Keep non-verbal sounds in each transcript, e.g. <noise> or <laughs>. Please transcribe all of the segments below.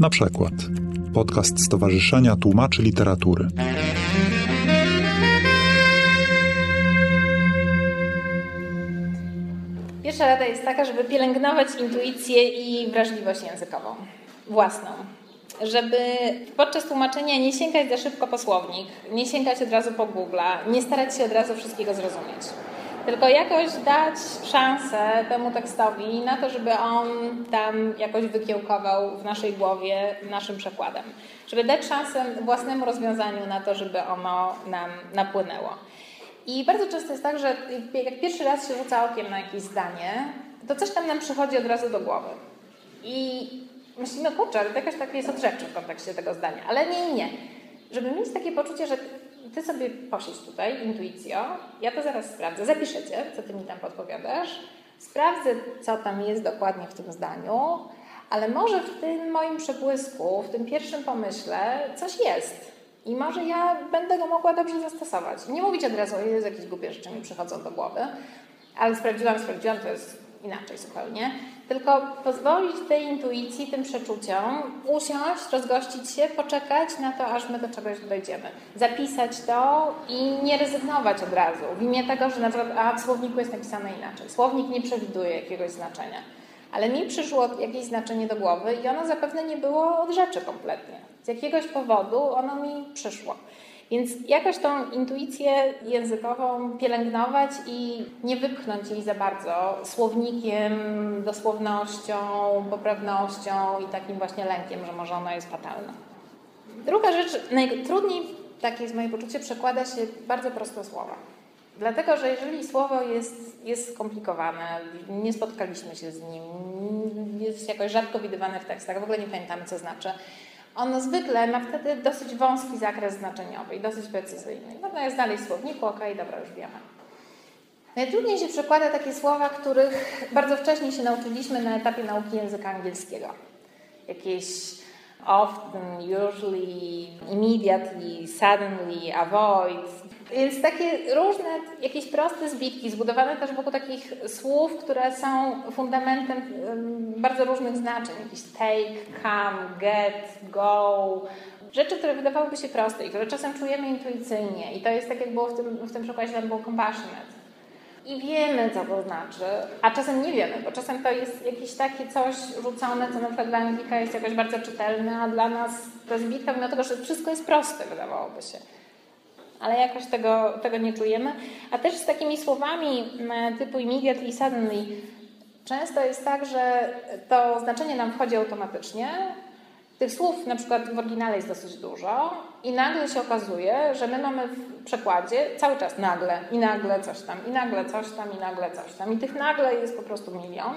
Na przykład podcast Stowarzyszenia Tłumaczy Literatury. Pierwsza rada jest taka, żeby pielęgnować intuicję i wrażliwość językową własną. Żeby podczas tłumaczenia nie sięgać za szybko po słownik, nie sięgać od razu po Google'a, nie starać się od razu wszystkiego zrozumieć. Tylko jakoś dać szansę temu tekstowi na to, żeby on tam jakoś wykiełkował w naszej głowie naszym przekładem. Żeby dać szansę własnemu rozwiązaniu na to, żeby ono nam napłynęło. I bardzo często jest tak, że jak pierwszy raz się rzuca okiem na jakieś zdanie, to coś tam nam przychodzi od razu do głowy. I myślimy, kurczę, ale to jakaś takie jest odrzeczne w kontekście tego zdania. Ale nie, nie. Żeby mieć takie poczucie, że ty sobie posiedź tutaj, intuicjo, ja to zaraz sprawdzę, zapiszecie, co ty mi tam podpowiadasz, sprawdzę, co tam jest dokładnie w tym zdaniu, ale może w tym moim przebłysku, w tym pierwszym pomyśle coś jest. I może ja będę go mogła dobrze zastosować. Nie mówić od razu, że jakieś głupie rzeczy mi przychodzą do głowy, ale sprawdziłam, sprawdziłam, to jest inaczej zupełnie. Tylko pozwolić tej intuicji, tym przeczuciom usiąść, rozgościć się, poczekać na to, aż my do czegoś dojdziemy. Zapisać to i nie rezygnować od razu. W imię tego, że na przykład a w słowniku jest napisane inaczej. Słownik nie przewiduje jakiegoś znaczenia. Ale mi przyszło jakieś znaczenie do głowy i ono zapewne nie było od rzeczy kompletnie. Z jakiegoś powodu ono mi przyszło. Więc jakoś tą intuicję językową pielęgnować i nie wypchnąć jej za bardzo słownikiem, dosłownością, poprawnością i takim właśnie lękiem, że może ona jest fatalna. Druga rzecz, najtrudniej, takie jest moje poczucie, przekłada się bardzo prosto słowa. Dlatego, że jeżeli słowo jest, jest skomplikowane, nie spotkaliśmy się z nim, jest jakoś rzadko widywane w tekstach, w ogóle nie pamiętamy, co znaczy, ono zwykle ma wtedy dosyć wąski zakres znaczeniowy i dosyć precyzyjny. Można jest dalej w słowniku, ok, dobra, już wiemy. Najtrudniej się przekłada takie słowa, których bardzo wcześnie się nauczyliśmy na etapie nauki języka angielskiego. Jakieś often, usually, immediately, suddenly, avoid. Więc takie różne, jakieś proste zbitki, zbudowane też wokół takich słów, które są fundamentem bardzo różnych znaczeń. Jakiś take, come, get, go. Rzeczy, które wydawałyby się proste i które czasem czujemy intuicyjnie. I to jest tak, jak było w tym, w tym przykładzie, tam było compassionate i wiemy, co to znaczy, a czasem nie wiemy, bo czasem to jest jakieś takie coś rzucone, co na przykład dla Anglika jest jakoś bardzo czytelne, a dla nas to jest bitka, mimo tego, że wszystko jest proste, wydawałoby się. Ale jakoś tego, tego nie czujemy. A też z takimi słowami typu immediately, suddenly, często jest tak, że to znaczenie nam wchodzi automatycznie, tych słów na przykład w oryginale jest dosyć dużo i nagle się okazuje, że my mamy w przekładzie cały czas nagle i nagle coś tam, i nagle coś tam, i nagle coś tam. I tych nagle jest po prostu milion.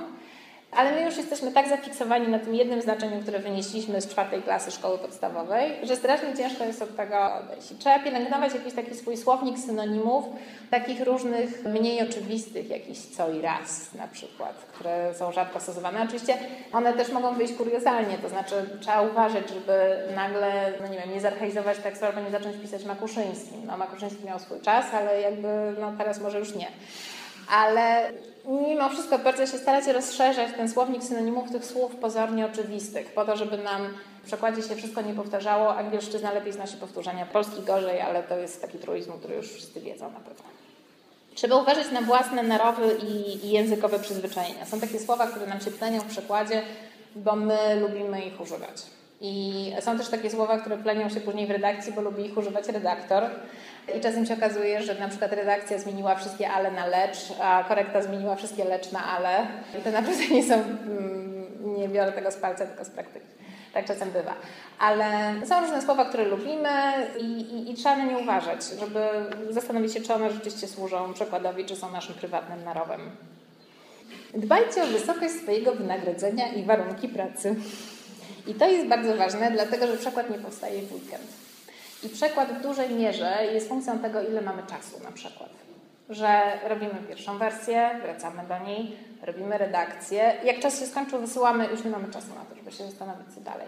Ale my już jesteśmy tak zafiksowani na tym jednym znaczeniu, które wynieśliśmy z czwartej klasy szkoły podstawowej, że strasznie ciężko jest od tego odejść. trzeba pielęgnować jakiś taki swój słownik synonimów, takich różnych, mniej oczywistych, jakiś co i raz na przykład, które są rzadko stosowane. Oczywiście one też mogą wyjść kuriozalnie, to znaczy trzeba uważać, żeby nagle, no nie wiem, nie zarchaizować tekstu albo nie zacząć pisać Makuszyńskim. No Makuszyński miał swój czas, ale jakby no teraz może już nie ale mimo wszystko bardzo się staracie rozszerzać ten słownik synonimów tych słów pozornie oczywistych, po to, żeby nam w przekładzie się wszystko nie powtarzało. Angielszczyzna lepiej znosi powtórzenia, polski gorzej, ale to jest taki truizm, który już wszyscy wiedzą na pewno. Trzeba uważać na własne narowy i, językowe przyzwyczajenia. Są takie słowa, które nam się plenią w przekładzie, bo my lubimy ich używać. I są też takie słowa, które plenią się później w redakcji, bo lubi ich używać redaktor. I czasem się okazuje, że na przykład redakcja zmieniła wszystkie ale na lecz, a korekta zmieniła wszystkie lecz na ale. I to naprawdę nie są, mm, nie biorę tego z palca, tylko z praktyki. Tak czasem bywa. Ale są różne słowa, które lubimy i, i, i, trzeba na nie uważać, żeby zastanowić się, czy one rzeczywiście służą przekładowi, czy są naszym prywatnym narowem. Dbajcie o wysokość swojego wynagrodzenia i warunki pracy. I to jest bardzo ważne, dlatego że przekład nie powstaje w weekend. I przekład w dużej mierze jest funkcją tego, ile mamy czasu na przykład. Że robimy pierwszą wersję, wracamy do niej, robimy redakcję. Jak czas się skończył, wysyłamy, już nie mamy czasu na to, żeby się zastanowić, co dalej.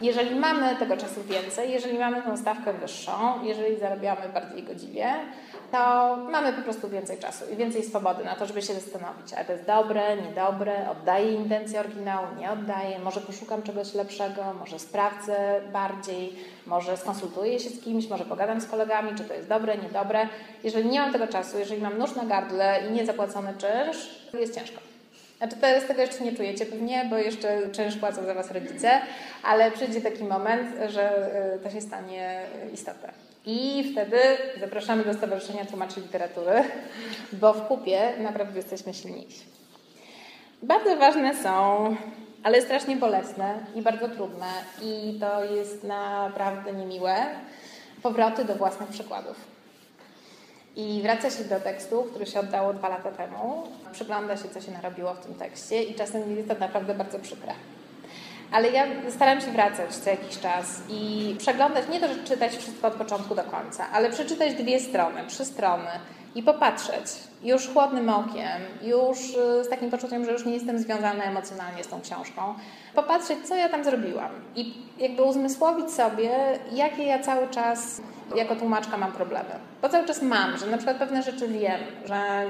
Jeżeli mamy tego czasu więcej, jeżeli mamy tą stawkę wyższą, jeżeli zarabiamy bardziej godziwie, to mamy po prostu więcej czasu i więcej swobody na to, żeby się zastanowić, a to jest dobre, niedobre, oddaję intencję oryginału, nie oddaję, może poszukam czegoś lepszego, może sprawdzę bardziej, może skonsultuję się z kimś, może pogadam z kolegami, czy to jest dobre, niedobre. Jeżeli nie mam tego czasu, jeżeli mam nóż na gardle i niezapłacony czynsz, jest ciężko. Znaczy teraz tego jeszcze nie czujecie pewnie, bo jeszcze czynsz płacą za Was rodzice, ale przyjdzie taki moment, że y, to się stanie istotne. I wtedy zapraszamy do Stowarzyszenia Tłumaczy Literatury, bo w kupie naprawdę jesteśmy silniejsi. Bardzo ważne są, ale strasznie bolesne i bardzo trudne, i to jest naprawdę niemiłe, powroty do własnych przykładów. I wraca się do tekstu, który się oddało dwa lata temu, przygląda się, co się narobiło w tym tekście, i czasem jest to naprawdę bardzo przykre. Ale ja staram się wracać co jakiś czas i przeglądać, nie to, że czytać wszystko od początku do końca, ale przeczytać dwie strony, trzy strony i popatrzeć już chłodnym okiem, już y, z takim poczuciem, że już nie jestem związana emocjonalnie z tą książką, popatrzeć, co ja tam zrobiłam i jakby uzmysłowić sobie, jakie ja cały czas jako tłumaczka mam problemy. Bo cały czas mam, że na przykład pewne rzeczy wiem, że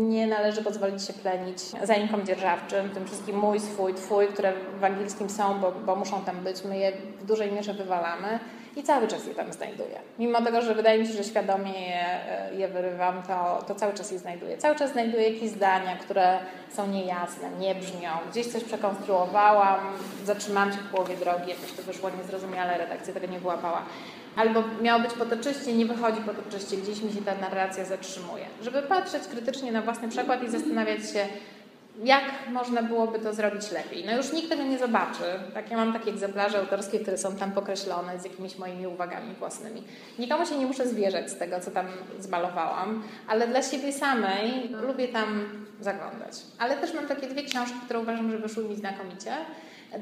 nie należy pozwolić się plenić zaimkom dzierżawczym, tym wszystkim mój, swój, twój, które w angielskim są, bo, bo muszą tam być. My je w dużej mierze wywalamy i cały czas je tam znajduję. Mimo tego, że wydaje mi się, że świadomie je, je wyrywam, to, to cały czas je znajduję. Cały czas znajduję jakieś zdania, które są niejasne, nie brzmią. Gdzieś coś przekonstruowałam, zatrzymałam się w połowie drogi, jakoś to wyszło niezrozumiale, redakcja tego nie wyłapała. Albo miało być potoczyście, nie wychodzi potoczyście, gdzieś mi się ta narracja zatrzymuje. Żeby patrzeć krytycznie na własny przekład i zastanawiać się, jak można byłoby to zrobić lepiej. No już nikt tego nie zobaczy. Tak, ja mam takie egzemplarze autorskie, które są tam pokreślone z jakimiś moimi uwagami własnymi. Nikomu się nie muszę zwierzać z tego, co tam zmalowałam, ale dla siebie samej lubię tam zaglądać. Ale też mam takie dwie książki, które uważam, że wyszły mi znakomicie,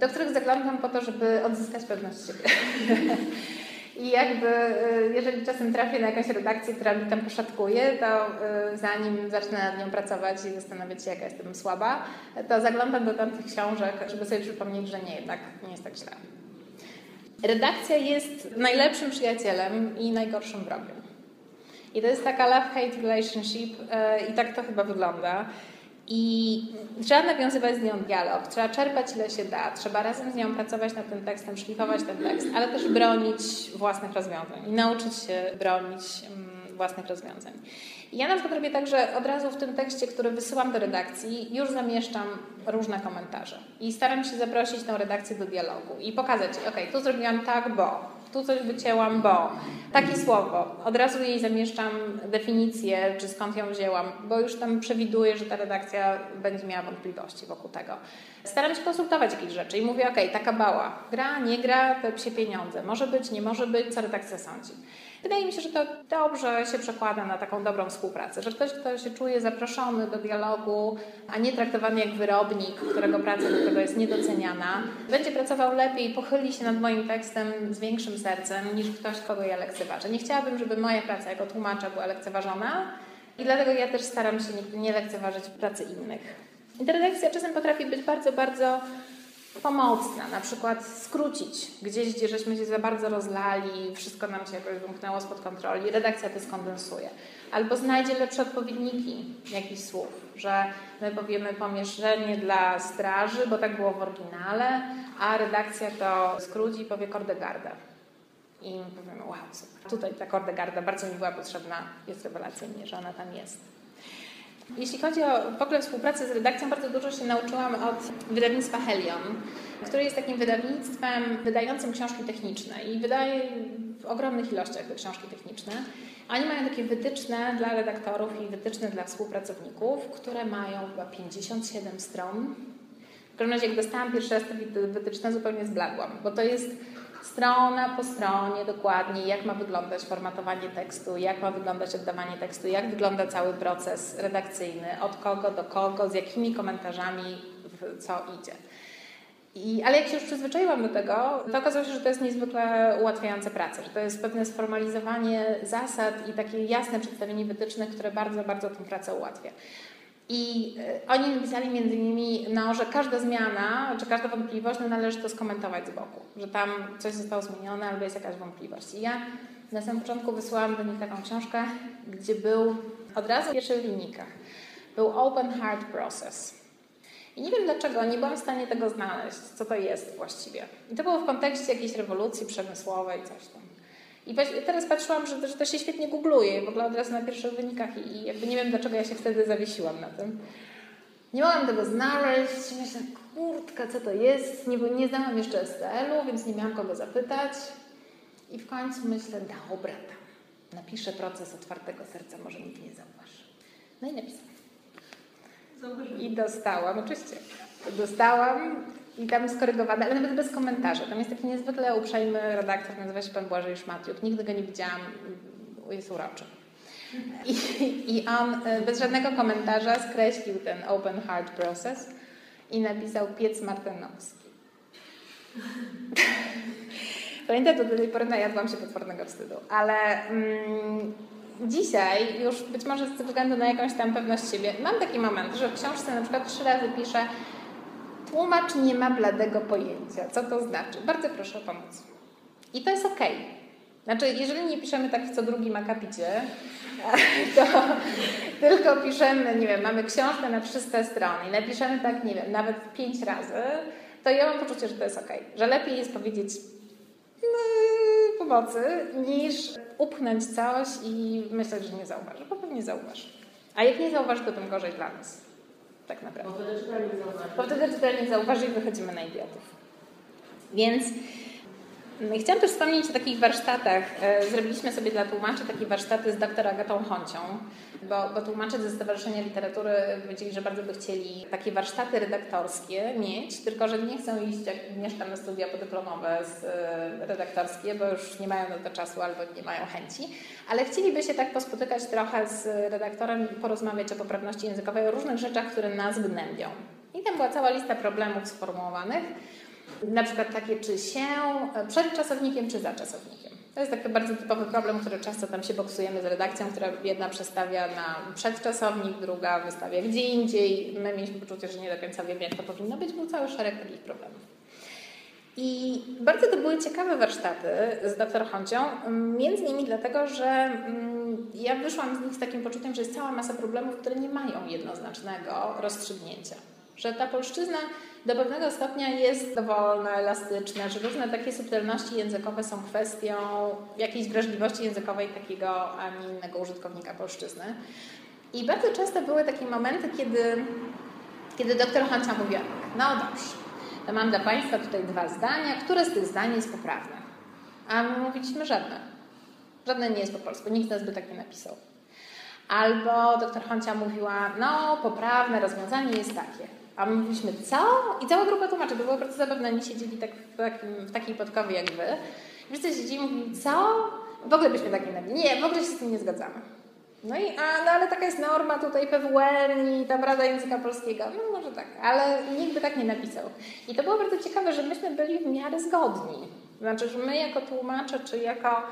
do których zaglądam po to, żeby odzyskać pewność siebie. <laughs> I jakby, y, jeżeli czasem trafię na jakąś redakcję, która mi tam poszatkuje, to y, zanim zacznę nad nią pracować i zastanawiać się, jaka jestem słaba, to zaglądam do tamtych książek, żeby sobie przypomnieć, że nie, jednak nie jest tak źle. Redakcja jest najlepszym przyjacielem i najgorszym wrogiem. I to jest taka love-hate relationship y, i tak to chyba wygląda. I trzeba nawiązywać z nią dialog, trzeba czerpać ile się da, trzeba razem z nią pracować nad tym tekstem, szlifować ten tekst, ale też bronić własnych rozwiązań i nauczyć się bronić mm, własnych rozwiązań. I ja na przykład robię tak, że od razu w tym tekście, który wysyłam do redakcji, już zamieszczam różne komentarze. I staram się zaprosić tą redakcję do dialogu i pokazać, ok, tu zrobiłam tak, bo tu coś wycięłam, bo takie słowo. Od razu jej zamieszczam definicję, czy skąd ją wzięłam, bo już tam przewiduję, że ta redakcja będzie miała wątpliwości wokół tego. Staram się konsultować jakieś rzeczy i mówię, ok, taka bała, gra, nie gra, te psie pieniądze, może być, nie może być, co redakcja sądzi. Wydaje mi się, że to dobrze się przekłada na taką dobrą współpracę, że ktoś, kto się czuje zaproszony do dialogu, a nie traktowany jak wyrobnik, którego praca do tego jest niedoceniana, będzie pracował lepiej, pochyli się nad moim tekstem z większym sercem niż ktoś, kogo ja lekceważę. Nie chciałabym, żeby moja praca jako tłumacza była lekceważona i dlatego ja też staram się nigdy nie lekceważyć pracy innych. Interredakcja czasem potrafi być bardzo, bardzo pomocna, na przykład skrócić gdzieś, gdzie żeśmy się za bardzo rozlali, wszystko nam się jakoś wymknęło spod kontroli, redakcja to skondensuje. Albo znajdzie lepsze odpowiedniki jakichś słów, że my powiemy pomieszczenie dla straży, bo tak było w oryginale, a redakcja to skróci i powie kordegarda. I powiemy, wow, super. Tutaj ta kordegarda bardzo mi była potrzebna, jest rewelacyjnie, że ona tam jest. Jeśli chodzi o w ogóle współpracę z redakcją, bardzo dużo się nauczyłam od wydawnictwa Helion, które jest takim wydawnictwem wydającym książki techniczne i wydaje w ogromnych ilościach te książki techniczne. Oni mają takie wytyczne dla redaktorów i wytyczne dla współpracowników, które mają chyba 57 stron. W każdym razie, jak dostałam pierwszy raz te wytyczne, zupełnie zbladłam, bo to jest strona po stronie dokładnie, jak ma wyglądać formatowanie tekstu, jak ma wyglądać oddawanie tekstu, jak wygląda cały proces redakcyjny, od kogo do kogo, z jakimi komentarzami, co idzie. I, ale jak się już przyzwyczaiłam do tego, to okazało się, że to jest niezwykle ułatwiające pracę, że to jest pewne sformalizowanie zasad i takie jasne przedstawienie wytycznych, które bardzo, bardzo tę pracę ułatwia. I e, oni napisali między innymi, no, że każda zmiana, czy każda wątpliwość, no, należy to skomentować z boku, że tam coś zostało zmienione albo jest jakaś wątpliwość. I ja na samym początku wysłałam do nich taką książkę, gdzie był od razu w pierwszych linijkach był Open Heart Process. I nie wiem dlaczego, nie byłam w stanie tego znaleźć, co to jest właściwie. I to było w kontekście jakiejś rewolucji przemysłowej, coś tam. I teraz patrzyłam, że, że to się świetnie googluje, w ogóle od razu na pierwszych wynikach i jakby nie wiem, dlaczego ja się wtedy zawiesiłam na tym. Nie mogłam tego znaleźć, myślę, kurtka, co to jest? Nie, nie znałam jeszcze STL-u, więc nie miałam kogo zapytać. I w końcu myślę, dobra, tam, napiszę proces otwartego serca, może nikt nie zauważy. No i napisałam. I dostałam, oczywiście. Dostałam i tam skorygowane, ale nawet bez komentarza. Tam jest taki niezwykle uprzejmy redaktor, nazywa się pan Błażej Szmatiuk. Nigdy go nie widziałam, jest uroczy. I, I on e, bez żadnego komentarza skreślił ten open heart process i napisał piec martynowski. <laughs> Pamiętam, to do tej pory najadłam się potwornego wstydu, ale mm, dzisiaj już być może ze względu na jakąś tam pewność siebie, mam taki moment, że w książce na przykład trzy razy piszę tłumacz nie ma bladego pojęcia. Co to znaczy? Bardzo proszę o pomoc. I to jest ok. Znaczy, jeżeli nie piszemy tak w co drugim akapicie, <laughs> to tylko piszemy, nie wiem, mamy książkę na 300 stron i napiszemy tak, nie wiem, nawet pięć razy, to ja mam poczucie, że to jest ok. Że lepiej jest powiedzieć no, pomocy, niż upchnąć coś i myśleć, że nie zauważy, bo pewnie zauważy. A jak nie zauważy, to tym gorzej dla nas. Tak naprawdę. Bo wtedy czytelnik zauważy. Bo wtedy czytelnik zauważy i wychodzimy na idiotów. Więc Chciałam też wspomnieć o takich warsztatach. E, zrobiliśmy sobie dla tłumaczy takie warsztaty z dr Agatą Honcią, bo, bo tłumacze ze Stowarzyszenia Literatury powiedzieli, że bardzo by chcieli takie warsztaty redaktorskie mieć, tylko że nie chcą iść, jak mieszkam na studia podyplomowe z, e, redaktorskie, bo już nie mają na to czasu albo nie mają chęci, ale chcieliby się tak pospotykać trochę z redaktorem, porozmawiać o poprawności językowej, o różnych rzeczach, które nas gnębią. I tam była cała lista problemów sformułowanych, na przykład takie, czy się przed czasownikiem, czy za czasownikiem. To jest taki bardzo typowy problem, który często tam się boksujemy z redakcją, która jedna przestawia na przedczasownik, druga wystawia gdzie indziej. My mieliśmy poczucie, że nie do końca wiemy, jak to powinno być. Był cały szereg takich problemów. I bardzo to były ciekawe warsztaty z dr Honcią, między innymi dlatego, że mm, ja wyszłam z nich z takim poczuciem, że jest cała masa problemów, które nie mają jednoznacznego rozstrzygnięcia. Że ta polszczyzna do pewnego stopnia jest dowolna, elastyczna, że różne takie subtelności językowe są kwestią jakiejś wrażliwości językowej takiego, a nie innego użytkownika polszczyzny. I bardzo często były takie momenty, kiedy, kiedy doktor Hancia mówiła, no dobrze, to mam dla Państwa tutaj dwa zdania, które z tych zdań jest poprawne? A my mówiliśmy żadne. Żadne nie jest po polsku, nikt z nas by tak nie napisał. Albo doktor Honcia mówiła, no poprawne rozwiązanie jest takie. A my mówiliśmy, co? I cała grupa tłumaczy, to było bardzo zabawne, oni siedzieli tak w, takim, w takiej podkowie jak wy. Wszyscy siedzieli i mówili, co? W ogóle byśmy tak nie nabili. Nie, w ogóle się z tym nie zgadzamy. No i, a, no ale taka jest norma tutaj PWN i ta Rada Języka Polskiego. No może tak, ale nikt by tak nie napisał. I to było bardzo ciekawe, że myśmy byli w miarę zgodni. Znaczy, że my jako tłumacze, czy jako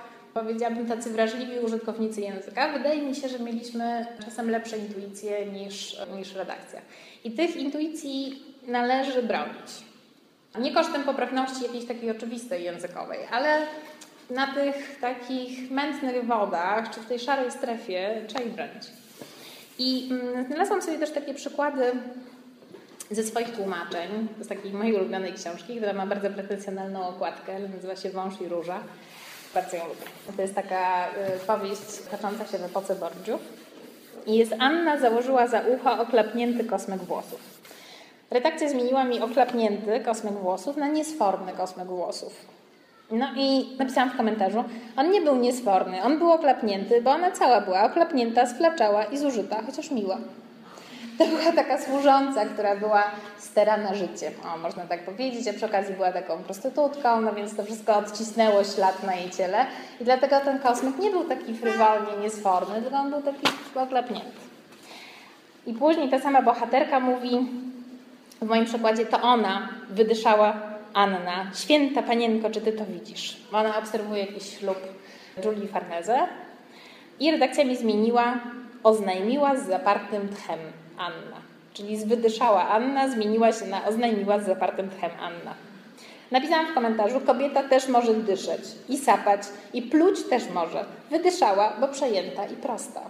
powiedziałabym, tacy wrażliwi użytkownicy języka, wydaje mi się, że mieliśmy czasem lepsze intuicje niż, niż redakcja. I tych intuicji należy bronić. Nie kosztem poprawności jakiejś takiej oczywistej językowej, ale na tych takich mętnych wodach, czy w tej szarej strefie trzeba ich bronić. I mm, znalazłam sobie też takie przykłady ze swoich tłumaczeń, z takiej mojej ulubionej książki, która ma bardzo pretensjonalną okładkę, nazywa się Wąż i Róża. Bardzo ją lubię. To jest taka y, powieść tocząca się w epoce Borgiów. I jest Anna założyła za ucho oklapnięty kosmyk włosów. Redakcja zmieniła mi oklapnięty kosmyk włosów na niesforny kosmyk włosów. No i napisałam w komentarzu, on nie był niesforny, on był oklapnięty, bo ona cała była oklapnięta, splaczała i zużyta, chociaż miła. To była taka służąca, która była stera na życie, o, można tak powiedzieć, a przy okazji była taką prostytutką, no więc to wszystko odcisnęło ślad na jej ciele i dlatego ten kosmyk nie był taki frywolnie niesforny, tylko on był taki oklepnięty. I później ta sama bohaterka mówi, w moim przykładzie to ona wydyszała Anna, święta panienko, czy ty to widzisz? Ona obserwuje jakiś ślub Julii Farneze i redakcja mi zmieniła, oznajmiła z zapartym tchem. Anna. Czyli zwydyszała Anna, zmieniła się na oznajmiła z zapartym tchem Anna. Napisałam w komentarzu, kobieta też może dyszeć i sapać i pluć też może. Wydyszała, bo przejęta i prosta.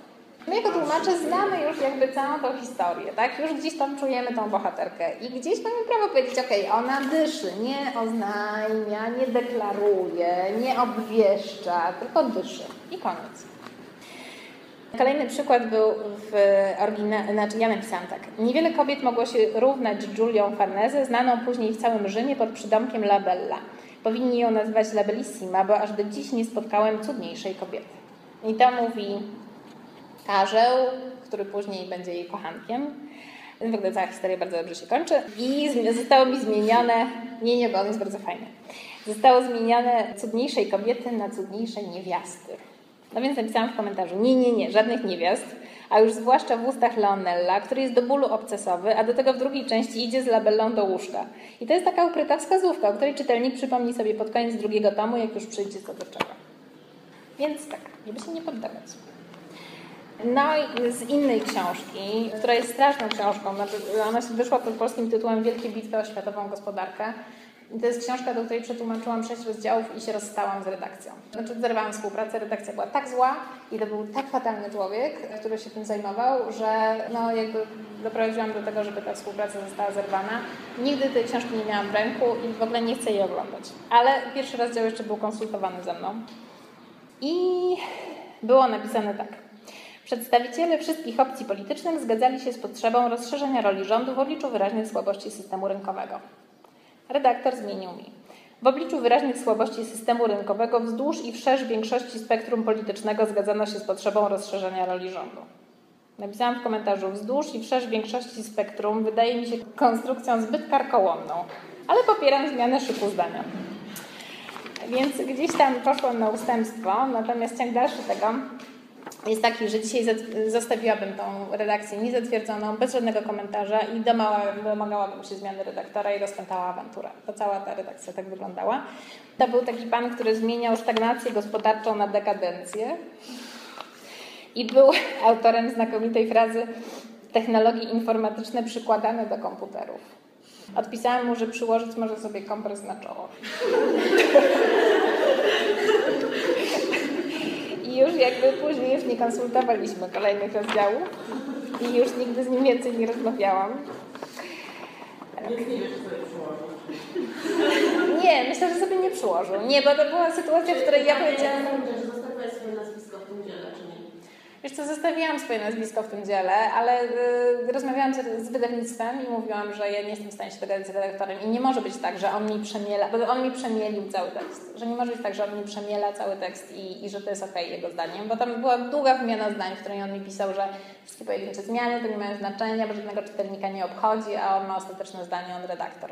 My jako tłumacze znamy już jakby całą tą historię, tak? Już gdzieś tam czujemy tą bohaterkę i gdzieś mamy prawo powiedzieć, okej, okay, ona dyszy, nie oznajmia, nie deklaruje, nie obwieszcza, tylko dyszy i koniec. Kolejny przykład był w oryginale, znaczy ja napisałam tak. Niewiele kobiet mogło się równać Julią Farnese, znaną później w całym Rzymie pod przydomkiem Labella. Powinni ją nazywać Labellissima, bo aż do dziś nie spotkałem cudniejszej kobiety. I to mówi Karzeł, który później będzie jej kochankiem. W ogóle cała historia bardzo dobrze się kończy. I zostało mi zmienione, nie, nie, bo on jest bardzo fajny. Zostało zmienione cudniejszej kobiety na cudniejszej niewiasty. No więc napisałam w komentarzu, nie, nie, nie, żadnych niewiast, a już zwłaszcza w ustach Leonella, który jest do bólu obcesowy, a do tego w drugiej części idzie z labellą do łóżka. I to jest taka ukryta wskazówka, o której czytelnik przypomni sobie pod koniec drugiego tomu, jak już przyjdzie co do czego. Więc tak, żeby się nie poddawać. No i z innej książki, która jest straszną książką, znaczy ona wyszła pod polskim tytułem Wielkie bitwy o światową gospodarkę. I to jest książka, do której przetłumaczyłam sześć rozdziałów i się rozstałam z redakcją. Znaczy zerwałam współpracę, redakcja była tak zła i to był tak fatalny człowiek, który się tym zajmował, że no jakby doprowadziłam do tego, żeby ta współpraca została zerwana. Nigdy tej książki nie miałam w ręku i w ogóle nie chcę jej oglądać. Ale pierwszy rozdział jeszcze był konsultowany ze mną. I było napisane tak. Przedstawiciele wszystkich opcji politycznych zgadzali się z potrzebą rozszerzenia roli rządu w obliczu wyraźnych słabości systemu rynkowego. Redaktor zmienił mi. W obliczu wyraźnych słabości systemu rynkowego wzdłuż i wszerz większości spektrum politycznego zgadzano się z potrzebą rozszerzenia roli rządu. Napisałam w komentarzu, wzdłuż i wszerz większości spektrum wydaje mi się konstrukcją zbyt karkołomną, ale popieram zmianę szyku zdania. Więc gdzieś tam poszłam na ustępstwo, natomiast ciąg dalszy tego jest taki, że dzisiaj zostawiłabym tą redakcję niezatwierdzoną, bez żadnego komentarza i domagałabym się zmiany redaktora i rozpętała awanturę. To cała ta redakcja tak wyglądała. To był taki pan, który zmieniał stagnację gospodarczą na dekadencję i był <laughs> autorem znakomitej frazy technologie informatyczne przykładane do komputerów. Odpisałem mu, że przyłożyć może sobie kompres na czoło. <laughs> już jakby później już nie konsultowaliśmy kolejnych rozdziałów i już nigdy z nim więcej nie rozmawiałam. Nie, myślę, że sobie nie przyłożył. Nie, bo to była sytuacja, w której ja powiedziałam... Wiesz co, zostawiłam swoje nazwisko w tym dziele, ale y, rozmawiałam z, z, wydawnictwem i mówiłam, że ja nie jestem w stanie się dogadać z redaktorem i nie może być tak, że on mi przemiela, bo on mi przemielił cały tekst, że nie może być tak, że on mi przemiela cały tekst i, i że to jest okej okay, jego zdaniem, bo tam była długa wymiana zdań, w której on mi pisał, że wszystkie pojedyncze zmiany to nie mają znaczenia, bo żadnego czytelnika nie obchodzi, a on ma ostateczne zdanie, on redaktor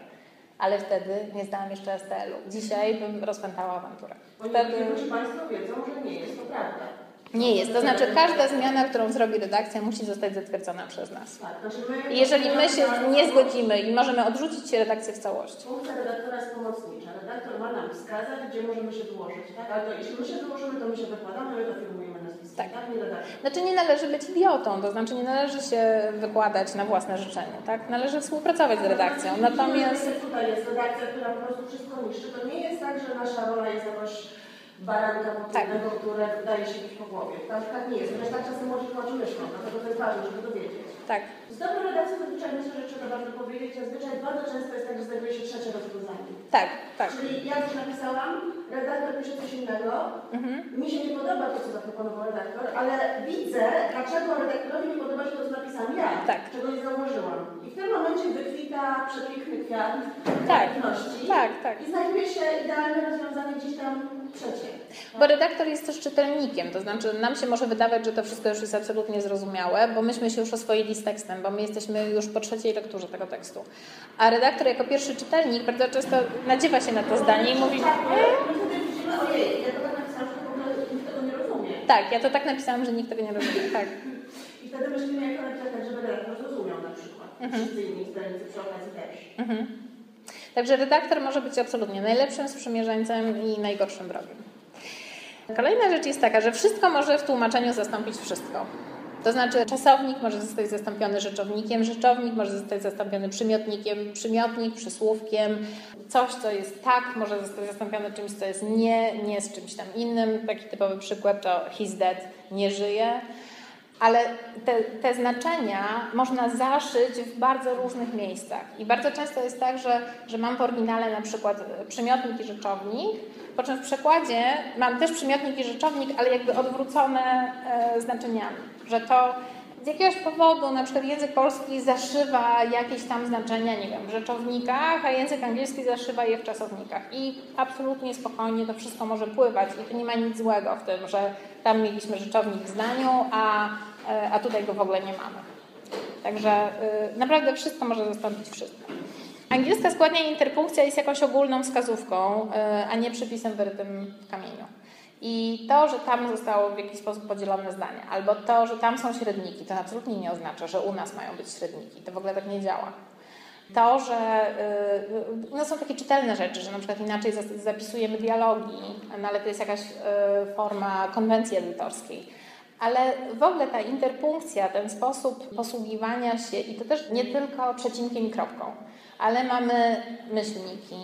ale wtedy nie zdałam jeszcze STL-u. Dzisiaj bym rozpętała awanturę. Wtedy... Ponieważ Państwo wiedzą, że nie jest to prawda. Nie jest. To znaczy każda zmiana, którą zrobi redakcja musi zostać zatwierdzona przez nas. I jeżeli my się nie zgodzimy i możemy odrzucić redakcję w całości. Funkcja redaktora jest pomocnicza. Redaktor ma nam wskazać, gdzie możemy się wyłożyć. Tak? Ale to jeśli my się wyłożymy, to my się wykładamy, my to firmujemy nazwisko. Tak. tak? Nie redaktor. Znaczy nie należy być idiotą, to znaczy nie należy się wykładać na własne życzenie. Tak? Należy współpracować z redakcją. Natomiast... Tutaj jest redakcja, która po prostu wszystko niszczy. To nie jest tak, że nasza rola jest jakoś baranka potężnego, tak. które daje się być po głowie. Na przykład nie jest, chociaż tak czasem może tłumaczy myszką, dlatego to jest ważne, żeby to wiedzieć. Tak. Z dobrą redakcją zazwyczaj myślę, że trzeba bardzo powiedzieć, zazwyczaj bardzo często jest tak, że znajduje się trzecie rozwiązanie. Tak, tak. Czyli ja coś napisałam, redaktor pisze coś innego, mhm. mi się nie podoba to, co zaproponował redaktor, ale widzę, dlaczego redaktorowi nie podoba się to, co napisałam ja, tak. czego nie zauważyłam. I w tym momencie wykwita przepiękny kwiat tak. tak, tak. i znajduje się idealne rozwiązanie gdzieś tam. Bo redaktor jest też czytelnikiem, to znaczy nam się może wydawać, że to wszystko już jest absolutnie zrozumiałe, bo myśmy się już oswoili z tekstem, bo my jesteśmy już po trzeciej lekturze tego tekstu. A redaktor jako pierwszy czytelnik bardzo często nadziewa się na to zdanie i mówi... Ojej, ja to tak napisałam, że nikt tego nie rozumie. Tak, ja to tak napisałam, że nikt tego nie rozumie, <laughs> tak. I wtedy myślimy, jak to napisać tak, żeby redaktor zrozumiał na przykład. Mhm. Wszyscy inni czytelnicy przy okazji też. Mhm. Także redaktor może być absolutnie najlepszym sprzymierzeńcem i najgorszym wrogiem. Kolejna rzecz jest taka, że wszystko może w tłumaczeniu zastąpić wszystko. To znaczy czasownik może zostać zastąpiony rzeczownikiem, rzeczownik może zostać zastąpiony przymiotnikiem, przymiotnik przysłówkiem. Coś, co jest tak, może zostać zastąpione czymś, co jest nie, nie z czymś tam innym. Taki typowy przykład to he's dead, nie żyje. Ale te, te, znaczenia można zaszyć w bardzo różnych miejscach. I bardzo często jest tak, że, że mam w oryginale na przykład przymiotnik i rzeczownik, po czym w przekładzie mam też przymiotnik i rzeczownik, ale jakby odwrócone e, znaczeniami. Że to z jakiegoś powodu na przykład język polski zaszywa jakieś tam znaczenia, nie wiem, w rzeczownikach, a język angielski zaszywa je w czasownikach. I absolutnie spokojnie to wszystko może pływać i to nie ma nic złego w tym, że tam mieliśmy rzeczownik w zdaniu, a, e, a tutaj go w ogóle nie mamy. Także y, naprawdę wszystko może zastąpić wszystko. Angielska składnia interpunkcja jest jakąś ogólną wskazówką, y, a nie przepisem wyrytym w kamieniu. I to, że tam zostało w jakiś sposób podzielone zdanie, albo to, że tam są średniki, to absolutnie nie oznacza, że u nas mają być średniki. To w ogóle tak nie działa. To, że y, no są takie czytelne rzeczy, że na przykład inaczej zapisujemy dialogi, no ale to jest jakaś y, forma konwencji edytorskiej. Ale w ogóle ta interpunkcja, ten sposób posługiwania się, i to też nie tylko przecinkiem i kropką, ale mamy myślniki,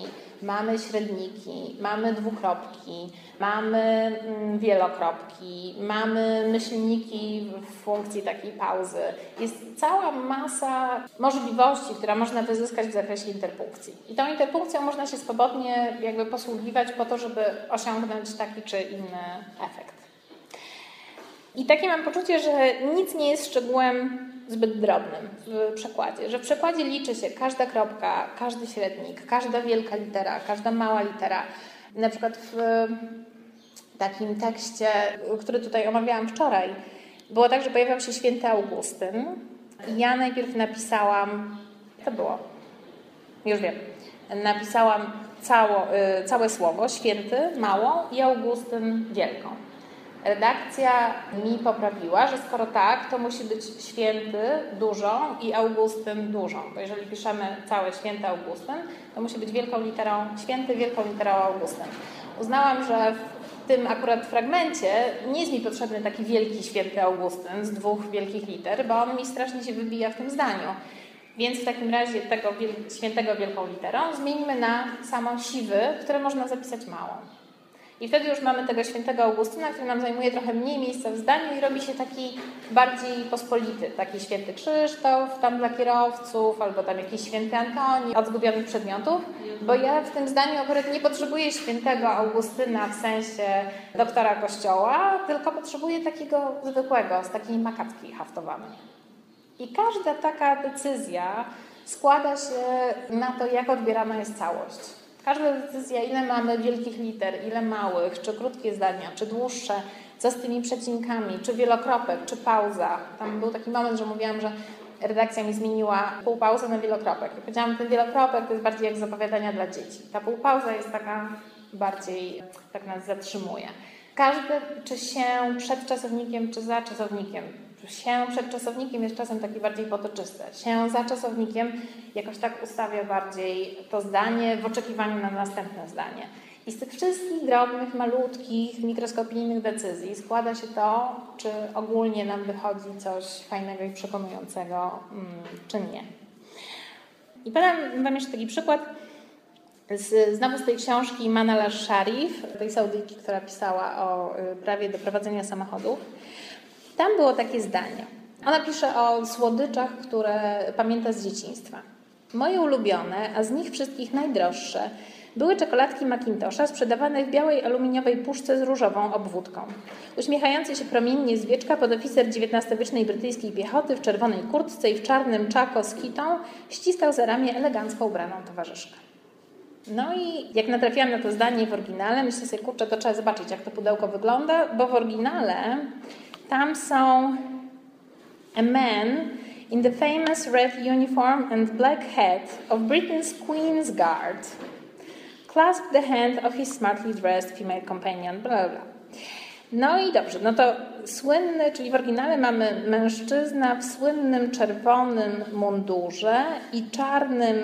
mamy średniki, mamy dwukropki, mamy mm, wielokropki, mamy myślniki w funkcji takiej pauzy. Jest cała masa możliwości, które można wyzyskać w zakresie interpunkcji. I tą interpunkcją można się swobodnie jakby posługiwać po to, żeby osiągnąć taki czy inny efekt. I takie mam poczucie, że nic nie jest szczegółem zbyt drobnym w przekładzie, że w przekładzie liczy się każda kropka, każdy średnik, każda wielka litera, każda mała litera. Na przykład w takim tekście, który tutaj omawiałam wczoraj, było tak, że pojawiał się święty Augustyn i ja najpierw napisałam, to było, już wiem, napisałam cało, y, całe słowo, święty, małą i Augustyn wielką. Redakcja mi poprawiła, że skoro tak, to musi być święty dużą i Augustyn dużą. Bo jeżeli piszemy całe święty Augustyn, to musi być wielką literą święty, wielką literą Augustyn. Uznałam, że w tym akurat fragmencie nie jest mi potrzebny taki wielki święty Augustyn z dwóch wielkich liter, bo on mi strasznie się wybija w tym zdaniu. Więc w takim razie tego świętego wielką literą zmienimy na samą siwy, które można zapisać małą. I wtedy już mamy tego świętego Augustyna, który nam zajmuje trochę mniej miejsca w zdaniu i robi się taki bardziej pospolity. Taki święty Krzysztof tam dla kierowców, albo tam jakiś święty Antoni od zgubionych przedmiotów. Bo ja w tym zdaniu akurat nie potrzebuję świętego Augustyna w sensie doktora kościoła, tylko potrzebuję takiego zwykłego, z takiej makatki haftowanej. I każda taka decyzja składa się na to, jak odbierana jest całość. Każda decyzja, ile mamy wielkich liter, ile małych, czy krótkie zdania, czy dłuższe, co z tymi przecinkami, czy wielokropek, czy pauza. Tam był taki moment, że mówiłam, że redakcja mi zmieniła półpauzę na wielokropek. I powiedziałam, ten wielokropek to jest bardziej jak zapowiadania dla dzieci. Ta półpauza jest taka bardziej, tak nas zatrzymuje. Każde, czy się przed czasownikiem, czy za czasownikiem, się przed czasownikiem jest czasem taki bardziej potoczyste. Się za czasownikiem jakoś tak ustawia bardziej to zdanie w oczekiwaniu na następne zdanie. I z tych wszystkich drobnych, malutkich, mikroskopijnych decyzji składa się to, czy ogólnie nam wychodzi coś fajnego i przekonującego, mm, czy nie. I podam Wam jeszcze taki przykład z, znowu z tej książki Manal Sharif, tej Saudyjki, która pisała o y, prawie do prowadzenia samochodów. Tam było takie zdanie. Ona pisze o słodyczach, które pamięta z dzieciństwa. Moje ulubione, a z nich wszystkich najdroższe, były czekoladki Macintosha sprzedawane w białej aluminiowej puszce z różową obwódką. Uśmiechający się promiennie z wieczka podoficer XIX-wiecznej brytyjskiej piechoty w czerwonej kurtce i w czarnym czako z kitą ściskał za ramię elegancko ubraną towarzyszkę. No i jak natrafiłam na to zdanie w oryginale, myślę sobie, kurczę, to trzeba zobaczyć, jak to pudełko wygląda, bo w oryginale tam są a man in the famous red uniform and black hat of Britain's Queen's Guard clasped the hand of his smartly dressed female companion, bla bla. No i dobrze, no to słynny, czyli w oryginale mamy mężczyzna w słynnym czerwonym mundurze i czarnym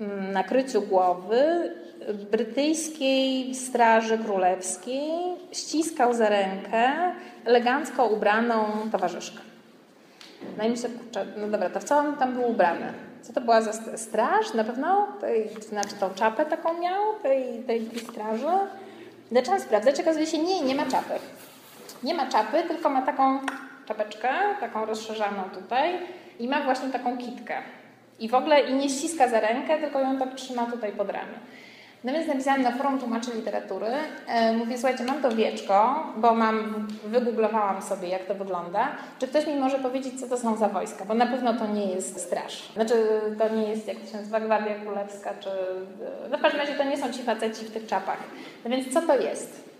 mm, nakryciu głowy brytyjskiej Straży Królewskiej ściskał za rękę elegancko ubraną towarzyszkę. No i myślę, kurczę, no dobra, to w co on tam był ubrany? Co to była za straż na pewno? Tej, znaczy tą czapę taką miał, tej, tej straży? Zaczęłam sprawdzać, okazuje się, nie, nie ma czapy. Nie ma czapy, tylko ma taką czapeczkę, taką rozszerzaną tutaj i ma właśnie taką kitkę. I w ogóle i nie ściska za rękę, tylko ją tak trzyma tutaj pod ramię. No więc napisałam na forum tłumaczy literatury. E, mówię, słuchajcie, mam to wieczko, bo mam, wygooglowałam sobie, jak to wygląda. Czy ktoś mi może powiedzieć, co to są za wojska? Bo na pewno to nie jest straż. Znaczy, to nie jest, jak to się nazywa, Gwardia Królewska, czy... No w każdym razie to nie są ci faceci w tych czapach. No więc co to jest?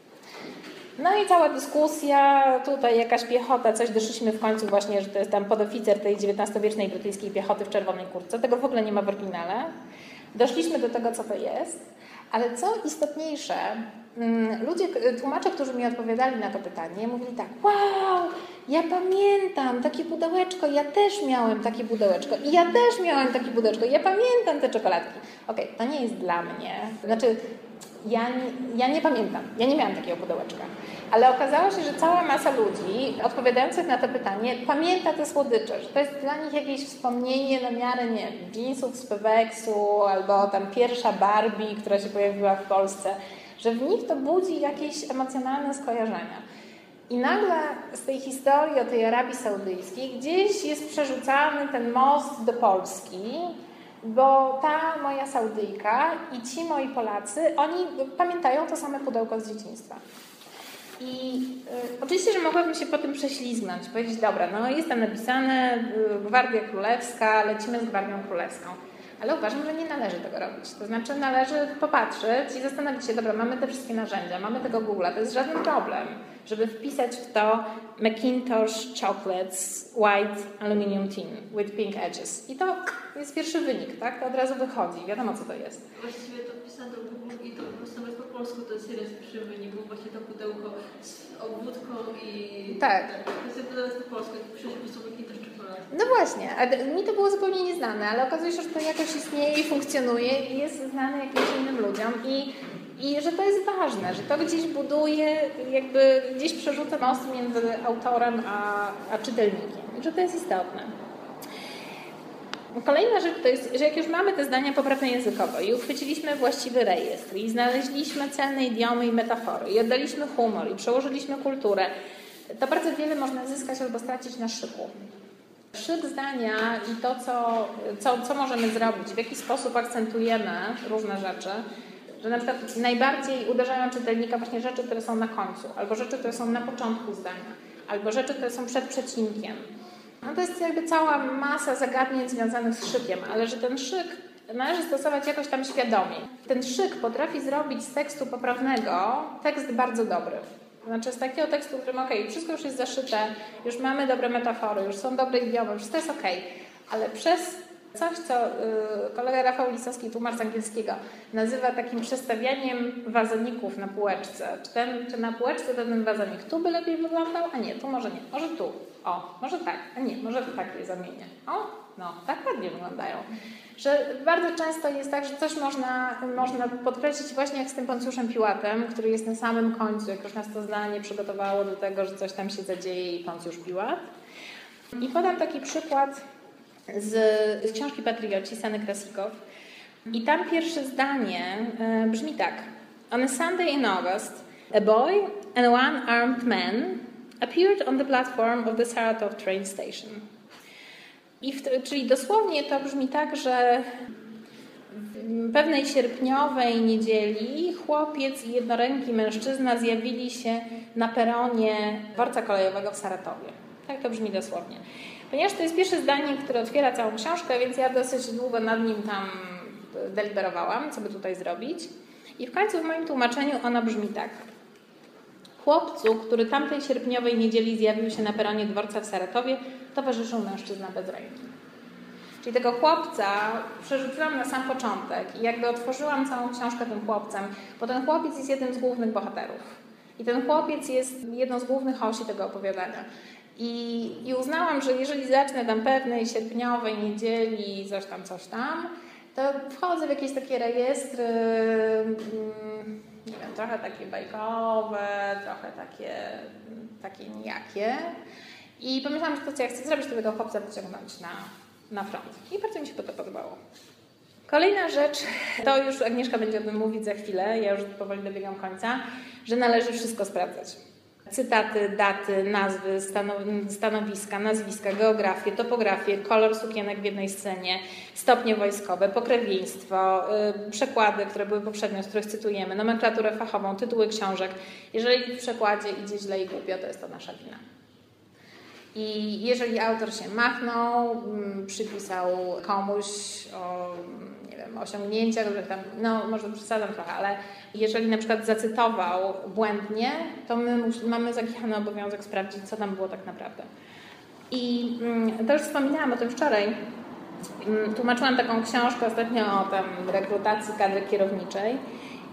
No i cała dyskusja, tutaj jakaś piechota, coś doszliśmy w końcu właśnie, że to jest tam podoficer tej XIX-wiecznej brytyjskiej piechoty w czerwonej kurtce. Tego w ogóle nie ma w oryginale. Doszliśmy do tego, co to jest. Ale co istotniejsze, mm, ludzie, tłumacze, którzy mi odpowiadali na to pytanie, mówili tak, wow, ja pamiętam takie pudełeczko, ja też miałem takie pudełeczko i ja też miałem takie pudełeczko, ja pamiętam te czekoladki. Okej, okay, to nie jest dla mnie, znaczy ja nie, ja nie pamiętam, ja nie miałam takiego pudełeczka. Ale okazało się, że cała masa ludzi odpowiadających na to pytanie pamięta te słodycze, że to jest dla nich jakieś wspomnienie na miarę, nie jeansów z Peweksu albo tam pierwsza Barbie, która się pojawiła w Polsce, że w nich to budzi jakieś emocjonalne skojarzenia. I nagle z tej historii o tej Arabii Saudyjskiej gdzieś jest przerzucany ten most do Polski, bo ta moja Saudyjka i ci moi Polacy, oni pamiętają to same pudełko z dzieciństwa. I y, oczywiście, że mogłabym się po tym prześlizgnąć, powiedzieć, dobra, no jest tam napisane y, Gwardia Królewska, lecimy z Gwardią Królewską. Ale uważam, że nie należy tego robić. To znaczy należy popatrzeć i zastanowić się, dobra, mamy te wszystkie narzędzia, mamy tego Google'a, to jest żaden problem, żeby wpisać w to Macintosh Chocolates White Aluminium Tin with Pink Edges. I to jest pierwszy wynik, tak? To od razu wychodzi, wiadomo co to jest. Właściwie to wpisane do Google i to po prostu nawet po polsku to z pierwszych wyników, właśnie to pudełko z obwódką i... Tak. To jest pudełko po polsku, przecież po prostu Macintosh no właśnie, a mi to było zupełnie nieznane, ale okazuje się, że to jakoś istnieje i funkcjonuje i jest znane jakimś innym ludziom i, i że to jest ważne, że to gdzieś buduje, jakby gdzieś przerzuca most między autorem a, a czytelnikiem i że to jest istotne. Kolejna rzecz to jest, że jak już mamy te zdania poprawne językowo i uchwyciliśmy właściwy rejestr i znaleźliśmy celne idiomy i metafory i oddaliśmy humor i przełożyliśmy kulturę, to bardzo wiele można zyskać albo stracić na szyku. Szyk zdania i to, co, co, co możemy zrobić, w jaki sposób akcentujemy różne rzeczy, że na przykład najbardziej uderzają czytelnika właśnie rzeczy, które są na końcu, albo rzeczy, które są na początku zdania, albo rzeczy, które są przed przecinkiem. No to jest jakby cała masa zagadnień związanych z szykiem, ale że ten szyk należy stosować jakoś tam świadomie. Ten szyk potrafi zrobić z tekstu poprawnego tekst bardzo dobry. Znaczy z takiego tekstu, w którym ok, wszystko już jest zaszyte, już mamy dobre metafory, już są dobre idiomy, wszystko jest ok, ale przez coś, co y, kolega Rafał Lisowski, tłumacz angielskiego, nazywa takim przestawianiem wazoników na półeczce. Czy, ten, czy na półeczce ten wazonik tu by lepiej wyglądał, a nie, tu może nie, może tu. O, może tak, a nie, może tak je zamienię. O, no, tak ładnie wyglądają. Że bardzo często jest tak, że coś można, można podkreślić właśnie jak z tym Poncjuszem Piłatem, który jest na samym końcu, jak już nas to zdanie przygotowało do tego, że coś tam się zadzieje i Poncjusz Piłat. I podam taki przykład z, z książki Patrioci Sany Krasikow. I tam pierwsze zdanie e, brzmi tak. On a Sunday in August, a boy and one armed man appeared on the platform of the Saratov train station. I w, czyli dosłownie to brzmi tak, że w pewnej sierpniowej niedzieli chłopiec i jednoręki mężczyzna zjawili się na peronie dworca kolejowego w Saratowie. Tak to brzmi dosłownie. Ponieważ to jest pierwsze zdanie, które otwiera całą książkę, więc ja dosyć długo nad nim tam deliberowałam, co by tutaj zrobić. I w końcu w moim tłumaczeniu ona brzmi tak. Chłopcu, który tamtej sierpniowej niedzieli zjawił się na peronie dworca w Saratowie, towarzyszył mężczyzna bez ręki. Czyli tego chłopca przerzuciłam na sam początek i jakby otworzyłam całą książkę tym chłopcem, bo ten chłopiec jest jednym z głównych bohaterów. I ten chłopiec jest jedną z głównych osi tego opowiadania. I, I uznałam, że jeżeli zacznę tam pewnej sierpniowej niedzieli, coś tam, coś tam, to wchodzę w jakieś takie rejestry, mm, nie wiem, trochę takie bajkowe, trochę takie, takie nijakie. I pomyślałam, że to co ja chcę zrobić, to tego chłopca wyciągnąć na, na front. I bardzo mi się to podobało. Kolejna rzecz, <laughs> to już Agnieszka będzie o tym mówić za chwilę, ja już powoli dobiegam końca, że należy wszystko sprawdzać. Cytaty, daty, nazwy, stanowiska, nazwiska, geografię, topografię, kolor sukienek w jednej scenie, stopnie wojskowe, pokrewieństwo, yy, przekłady, które były poprzednio, z których cytujemy, nomenklaturę fachową, tytuły książek. Jeżeli w przekładzie idzie źle i głupio, to jest to nasza wina. I jeżeli autor się machnął, mm, przypisał komuś o nie wiem, osiągnięciach, że tam, no może przesadzam trochę, ale jeżeli na przykład zacytował błędnie, to my mamy zakichany obowiązek sprawdzić, co tam było tak naprawdę. I mm, już wspominałam o tym wczoraj. Mm, tłumaczyłam taką książkę ostatnio o tam rekrutacji kadry kierowniczej.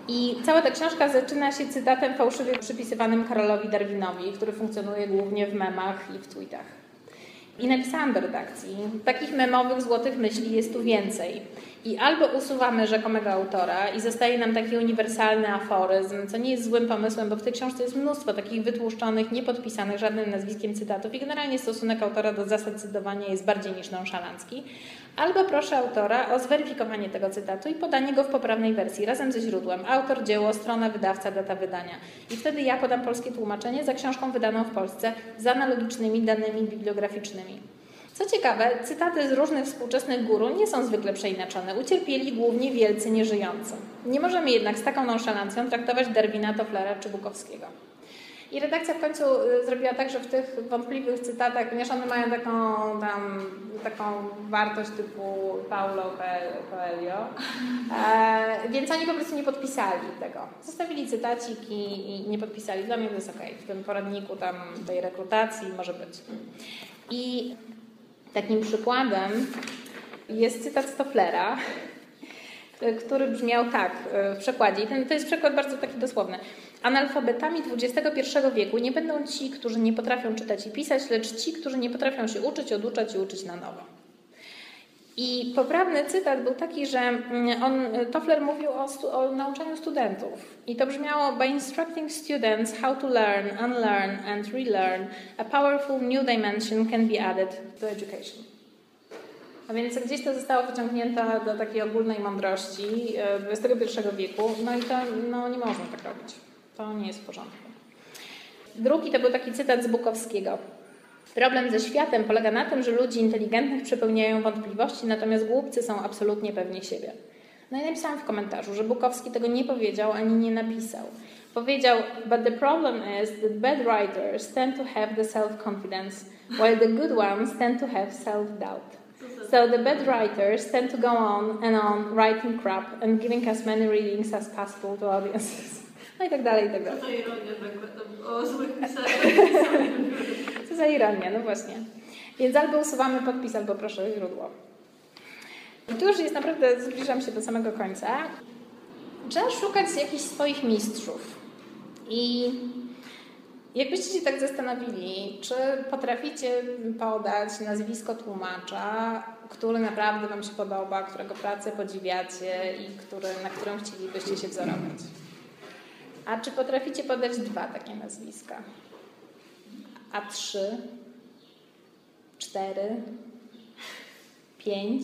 I cała ta książka zaczyna się cytatem fałszywie przypisywanym Karolowi Darwinowi, który funkcjonuje głównie w memach i w tweetach. I napisałam do redakcji, takich memowych złotych myśli jest tu więcej. I albo usuwamy rzekomego autora i zostaje nam taki uniwersalny aforyzm, co nie jest złym pomysłem, bo w tej książce jest mnóstwo takich wytłuszczonych, niepodpisanych żadnym nazwiskiem cytatów i generalnie stosunek autora do zasad cytowania jest bardziej niż nonszalancki. Albo proszę autora o zweryfikowanie tego cytatu i podanie go w poprawnej wersji razem ze źródłem. Autor, dzieło, strona, wydawca, data wydania. I wtedy ja podam polskie tłumaczenie za książką wydaną w Polsce z analogicznymi danymi bibliograficznymi. Co ciekawe, cytaty z różnych współczesnych guru nie są zwykle przeinaczone. Ucierpieli głównie wielcy nieżyjący. Nie możemy jednak z taką nonszalancją traktować Darwina, Tofflera czy Bukowskiego. I redakcja w końcu y, zrobiła tak, że w tych wątpliwych cytatach, ponieważ one mają taką, tam, taką wartość typu Paulo Coelho, e, więc oni po prostu nie podpisali tego. Zostawili cytaciki i nie podpisali. Dla mnie to jest ok. W tym poradniku tam tej rekrutacji może być. I Takim przykładem jest cytat Stofflera, który brzmiał tak w przekładzie. Ten, to jest przykład bardzo taki dosłowny. Analfabetami XXI wieku nie będą ci, którzy nie potrafią czytać i pisać, lecz ci, którzy nie potrafią się uczyć, oduczać i uczyć na nowo. I poprawny cytat był taki, że mm, on, Toffler mówił o, o, nauczaniu studentów. I to brzmiało: By instructing students how to learn, unlearn and relearn, a powerful new dimension can be added to education. A więc gdzieś to zostało wyciągnięte do takiej ogólnej mądrości XXI e, wieku. No i to no, nie można tak robić. To nie jest w porządku. Drugi to był taki cytat z Bukowskiego. Problem ze światem polega na tym, że ludzi inteligentnych przepełniają wątpliwości, natomiast głupcy są absolutnie pewni siebie. No i napisałam w komentarzu, że Bukowski tego nie powiedział ani nie napisał. Powiedział, but the problem is that bad writers tend to have the self-confidence, while the good ones tend to have self-doubt. So the bad writers tend to go on and on writing crap and giving as many readings as possible to audiences. No i tak dalej, i tak dalej. To ironia, tak, o złych pisach. Co za ironia, no właśnie. Więc albo usuwamy podpis, albo proszę o źródło. I tu już jest naprawdę, zbliżam się do samego końca. Trzeba szukać jakichś swoich mistrzów. I jakbyście się tak zastanowili, czy potraficie podać nazwisko tłumacza, który naprawdę Wam się podoba, którego pracę podziwiacie i który, na którym chcielibyście się wzorować? A czy potraficie podać dwa takie nazwiska? A trzy? Cztery? Pięć?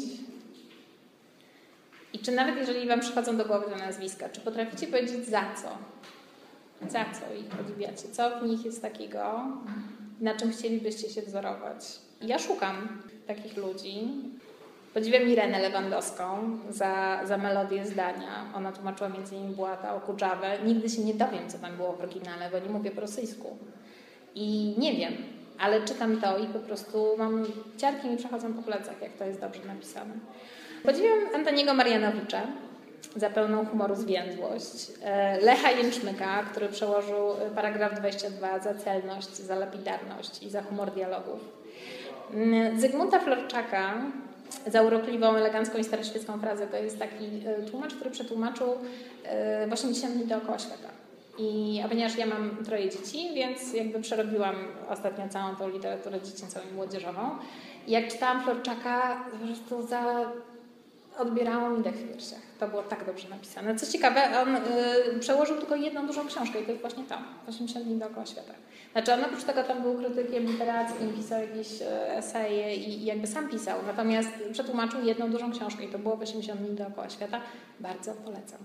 I czy nawet jeżeli Wam przychodzą do głowy te nazwiska, czy potraficie powiedzieć za co? Za co ich podziwiacie? Co w nich jest takiego, na czym chcielibyście się wzorować? Ja szukam takich ludzi Podziwiam Irenę Lewandowską za, za melodię zdania. Ona tłumaczyła między innymi Błata o Kudżawę. Nigdy się nie dowiem, co tam było w oryginale, bo nie mówię po rosyjsku. I nie wiem, ale czytam to i po prostu mam ciarki mi przechodzą po plecach, jak to jest dobrze napisane. Podziwiam Antoniego Marianowicza za pełną humoru zwiędłość. E, Lecha Jęczmyka, który przełożył paragraf 22 za celność, za lapidarność i za humor dialogów. Mm, Zygmunta Florczaka, za urokliwą, elegancką i staroświecką frazę. To jest taki e, tłumacz, który przetłumaczył e, w 80 dni dookoła świata. I, a ponieważ ja mam troje dzieci, więc jakby przerobiłam ostatnio całą tą literaturę dziecięcą i młodzieżową. I jak czytałam Florczaka, po prostu za odbierało mi dech w piersiach. To było tak dobrze napisane. Co ciekawe, on y, przełożył tylko jedną dużą książkę i to jest właśnie tam, 80 dni dookoła świata. Znaczy on oprócz tego tam był krytykiem literackim, pisał jakieś y, eseje i, i jakby sam pisał, natomiast przetłumaczył jedną dużą książkę i to było 80 dni dookoła świata. Bardzo polecam.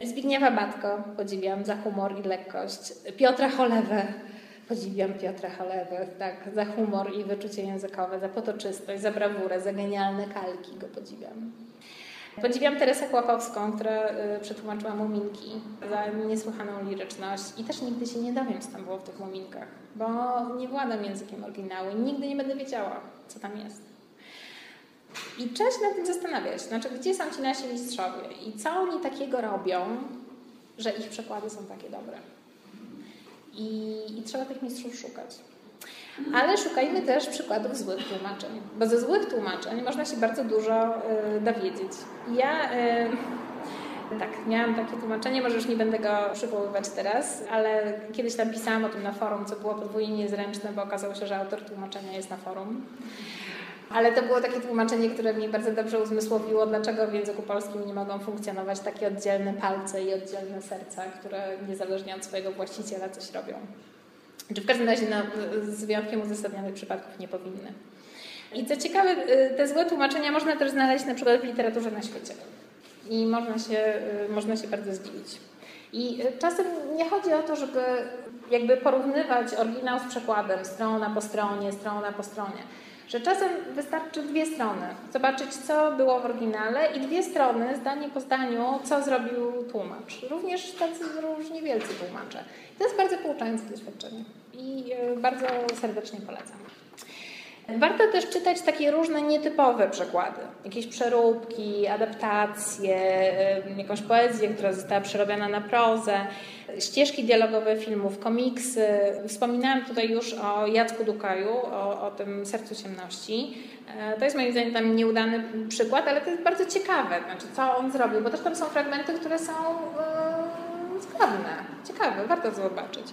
Zbigniewa Batko podziwiam za humor i lekkość. Piotra Cholewę podziwiam Piotra Cholewę tak, za humor i wyczucie językowe, za potoczystość, za brawurę, za genialne kalki go podziwiam. Podziwiam Teresę Kłakowską, która y, przetłumaczyła Muminki za niesłychaną liryczność i też nigdy się nie dowiem, co tam było w tych Muminkach, bo nie władam językiem oryginału i nigdy nie będę wiedziała, co tam jest. I trzeba się nad tym zastanawiać, znaczy gdzie są ci nasi mistrzowie i co oni takiego robią, że ich przekłady są takie dobre. I, i trzeba tych mistrzów szukać. Ale szukajmy też przykładów złych tłumaczeń, bo ze złych tłumaczeń można się bardzo dużo y, dowiedzieć. Ja y, tak, miałam takie tłumaczenie, może już nie będę go przywoływać teraz, ale kiedyś tam pisałam o tym na forum, co było podwójnie niezręczne, bo okazało się, że autor tłumaczenia jest na forum. Ale to było takie tłumaczenie, które mi bardzo dobrze uzmysłowiło, dlaczego w języku polskim nie mogą funkcjonować takie oddzielne palce i oddzielne serca, które niezależnie od swojego właściciela coś robią. Czy w każdym razie no, z wyjątkiem uzasadnionych przypadków nie powinny. I co ciekawe, te złe tłumaczenia można też znaleźć na przykład w literaturze na świecie. I można się, y, można się bardzo zdziwić. I y, czasem nie chodzi o to, żeby jakby porównywać oryginał z przekładem, strona po stronie, strona po stronie że czasem wystarczy dwie strony, zobaczyć, co było w oryginale i dwie strony, zdanie po zdaniu, co zrobił tłumacz. Również tacy różni wielcy tłumacze. to jest bardzo pouczające doświadczenie i e, bardzo serdecznie polecam. Warto też czytać takie różne nietypowe przekłady, jakieś przeróbki, adaptacje, jakąś poezję, która została przerobiona na prozę, ścieżki dialogowe filmów, komiksy. Wspominałam tutaj już o Jacku Dukaju, o, o tym Sercu Ciemności. E, to jest moim zdaniem tam nieudany przykład, ale to jest bardzo ciekawe, znaczy co on zrobił, bo też tam są fragmenty, które są zgrabne, ciekawe, warto zobaczyć.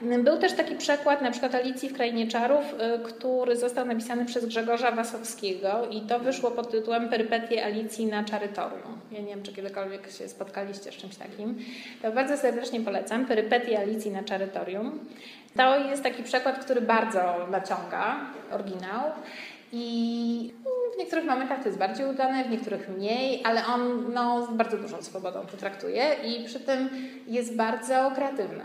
Był też taki przekład na przykład Alicji w Krainie Czarów, y, który został napisany przez Grzegorza Wasowskiego i to wyszło pod tytułem Perypetie Alicji na Czarytorium. Ja nie wiem, czy kiedykolwiek się spotkaliście z czymś takim. To bardzo serdecznie polecam. Perypetie Alicji na Czarytorium. To jest taki przekład, który bardzo naciąga oryginał. I w niektórych momentach to jest bardziej udane, w niektórych mniej, ale on no, z bardzo dużą swobodą to traktuje i przy tym jest bardzo kreatywny.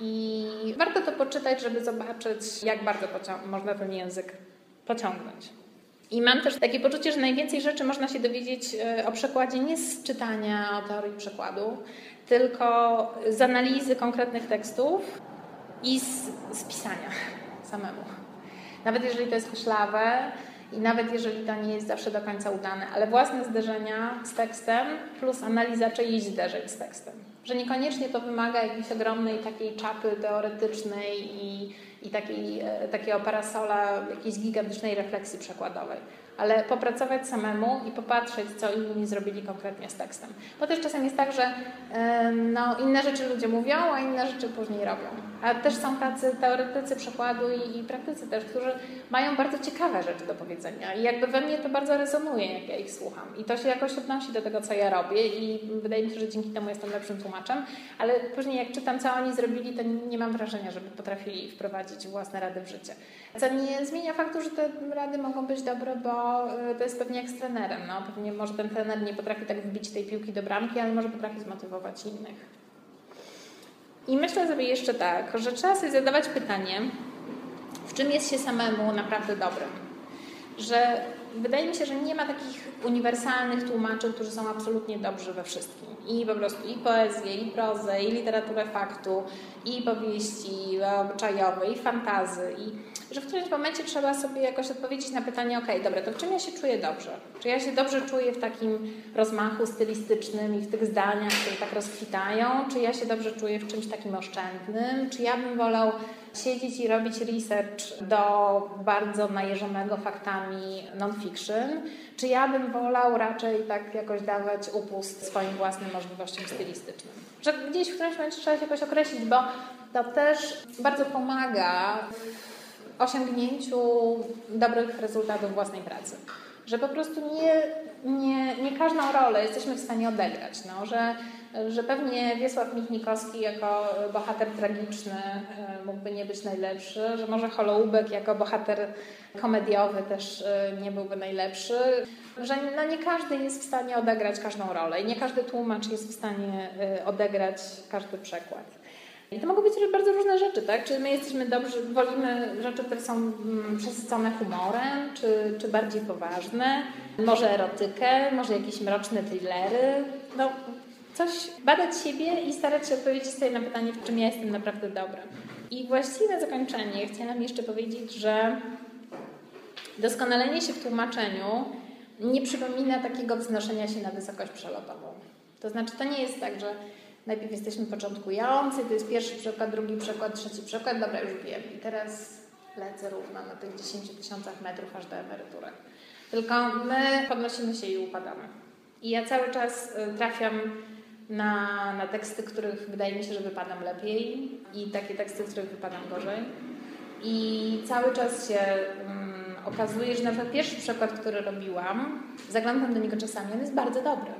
I warto to poczytać, żeby zobaczyć, jak bardzo można ten język pociągnąć. I mam też takie poczucie, że najwięcej rzeczy można się dowiedzieć e, o przekładzie nie z czytania o teorii przekładu, tylko z analizy konkretnych tekstów i z, z pisania <laughs> samemu. Nawet jeżeli to jest myślawe i nawet jeżeli to nie jest zawsze do końca udane, ale własne zderzenia z tekstem plus analiza czyichś zderzeń z tekstem. Że niekoniecznie to wymaga jakiejś ogromnej takiej czapy teoretycznej i, i takiej, e, takiego parasola, jakiejś gigantycznej refleksji przekładowej ale popracować samemu i popatrzeć, co inni zrobili konkretnie z tekstem. Bo też czasem jest tak, że no, inne rzeczy ludzie mówią, a inne rzeczy później robią. A też są tacy teoretycy przekładu i, i praktycy też, którzy mają bardzo ciekawe rzeczy do powiedzenia i jakby we mnie to bardzo rezonuje, jak ja ich słucham. I to się jakoś odnosi do tego, co ja robię i wydaje mi się, że dzięki temu jestem lepszym tłumaczem, ale później jak czytam, co oni zrobili, to nie mam wrażenia, żeby potrafili wprowadzić własne rady w życie. Co nie zmienia faktu, że te rady mogą być dobre, bo Y, to jest pewnie jak z trenerem. No, pewnie może ten trener nie potrafi tak wbić tej piłki do bramki, ale może potrafi zmotywować innych. I myślę sobie jeszcze tak, że trzeba sobie zadawać pytanie, w czym jest się samemu naprawdę dobrym. Że wydaje mi się, że nie ma takich uniwersalnych tłumaczy, którzy są absolutnie dobrzy we wszystkim. I po prostu i poezję, i prozę, i literaturę faktu, i powieści obyczajowe, i fantazy. I że w którymś momencie trzeba sobie jakoś odpowiedzieć na pytanie, ok, dobra, to w czym ja się czuję dobrze? Czy ja się dobrze czuję w takim rozmachu stylistycznym i w tych zdaniach, które tak rozkwitają? Czy ja się dobrze czuję w czymś takim oszczędnym? Czy ja bym wolał siedzieć i robić research do bardzo najeżonego faktami non-fiction? Czy ja bym wolał raczej tak jakoś dawać upust swoim własnym możliwościom stylistycznym? Że gdzieś w którymś momencie trzeba się jakoś określić, bo to też bardzo pomaga osiągnięciu dobrych rezultatów własnej pracy. że po prostu nie, nie, nie każdą rolę jesteśmy w stanie odegrać, no, że, że pewnie Wiesław Michnikowski jako bohater tragiczny e, mógłby nie być najlepszy, że może Holoubek jako bohater komediowy też e, nie byłby najlepszy, że no nie każdy jest w stanie odegrać każdą rolę i nie każdy tłumacz jest w stanie e, odegrać każdy przekład. I to mogą być bardzo różne rzeczy, tak? Czy my jesteśmy dobrzy, wolimy rzeczy, które są mm, przesycone humorem, czy, czy bardziej poważne, może erotykę, może jakieś mroczne thrillery. No, coś badać siebie i starać się odpowiedzieć sobie na pytanie, w czym ja jestem naprawdę dobra. I właściwie na zakończenie chciałam jeszcze powiedzieć, że doskonalenie się w tłumaczeniu nie przypomina takiego wznoszenia się na wysokość przelotową. To znaczy, to nie jest tak, że Najpierw jesteśmy początkujący, to jest pierwszy przykład, drugi przykład, trzeci przykład, dobra, już wiem. I teraz lecę równo na tych 10 tysiącach metrów aż do emerytury. Tylko my podnosimy się i upadamy. I ja cały czas y, trafiam na, na teksty, których wydaje mi się, że wypadam lepiej i takie teksty, w których wypadam gorzej. I cały czas się um, okazuje, że na przykład pierwszy przykład, który robiłam, zaglądam do niego czasami, on jest bardzo dobry.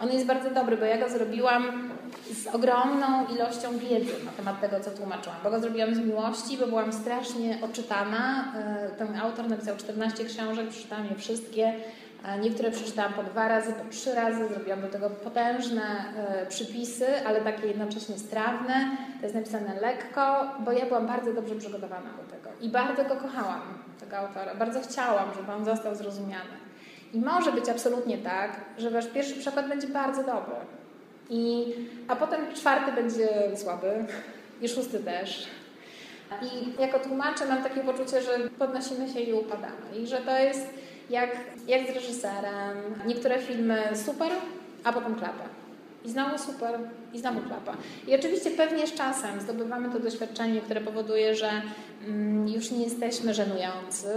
On jest bardzo dobry, bo ja go zrobiłam z ogromną ilością wiedzy na temat tego, co tłumaczyłam. Bo go zrobiłam z miłości, bo byłam strasznie oczytana. E, ten autor napisał 14 książek, przeczytałam je wszystkie. Niektóre przeczytałam po dwa razy, po trzy razy. Zrobiłam do tego potężne e, przypisy, ale takie jednocześnie strawne. To jest napisane lekko, bo ja byłam bardzo dobrze przygotowana do tego. I bardzo go kochałam, tego autora. Bardzo chciałam, żeby on został zrozumiany. I może być absolutnie tak, że wasz pierwszy przykład będzie bardzo dobry. I, a potem czwarty będzie słaby i szósty też. I jako tłumaczę mam takie poczucie, że podnosimy się i upadamy. I że to jest jak, jak z reżyserem. Niektóre filmy super, a potem klapa. I znowu super, i znowu klapa. I oczywiście pewnie z czasem zdobywamy to doświadczenie, które powoduje, że mm, już nie jesteśmy żenujący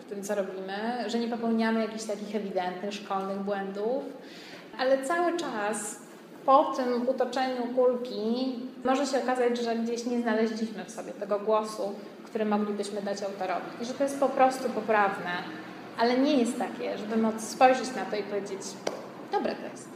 w tym, co robimy, że nie popełniamy jakichś takich ewidentnych szkolnych błędów, ale cały czas po tym utoczeniu kulki może się okazać, że gdzieś nie znaleźliśmy w sobie tego głosu, który moglibyśmy dać autorowi. I że to jest po prostu poprawne, ale nie jest takie, żeby móc spojrzeć na to i powiedzieć, dobre to jest.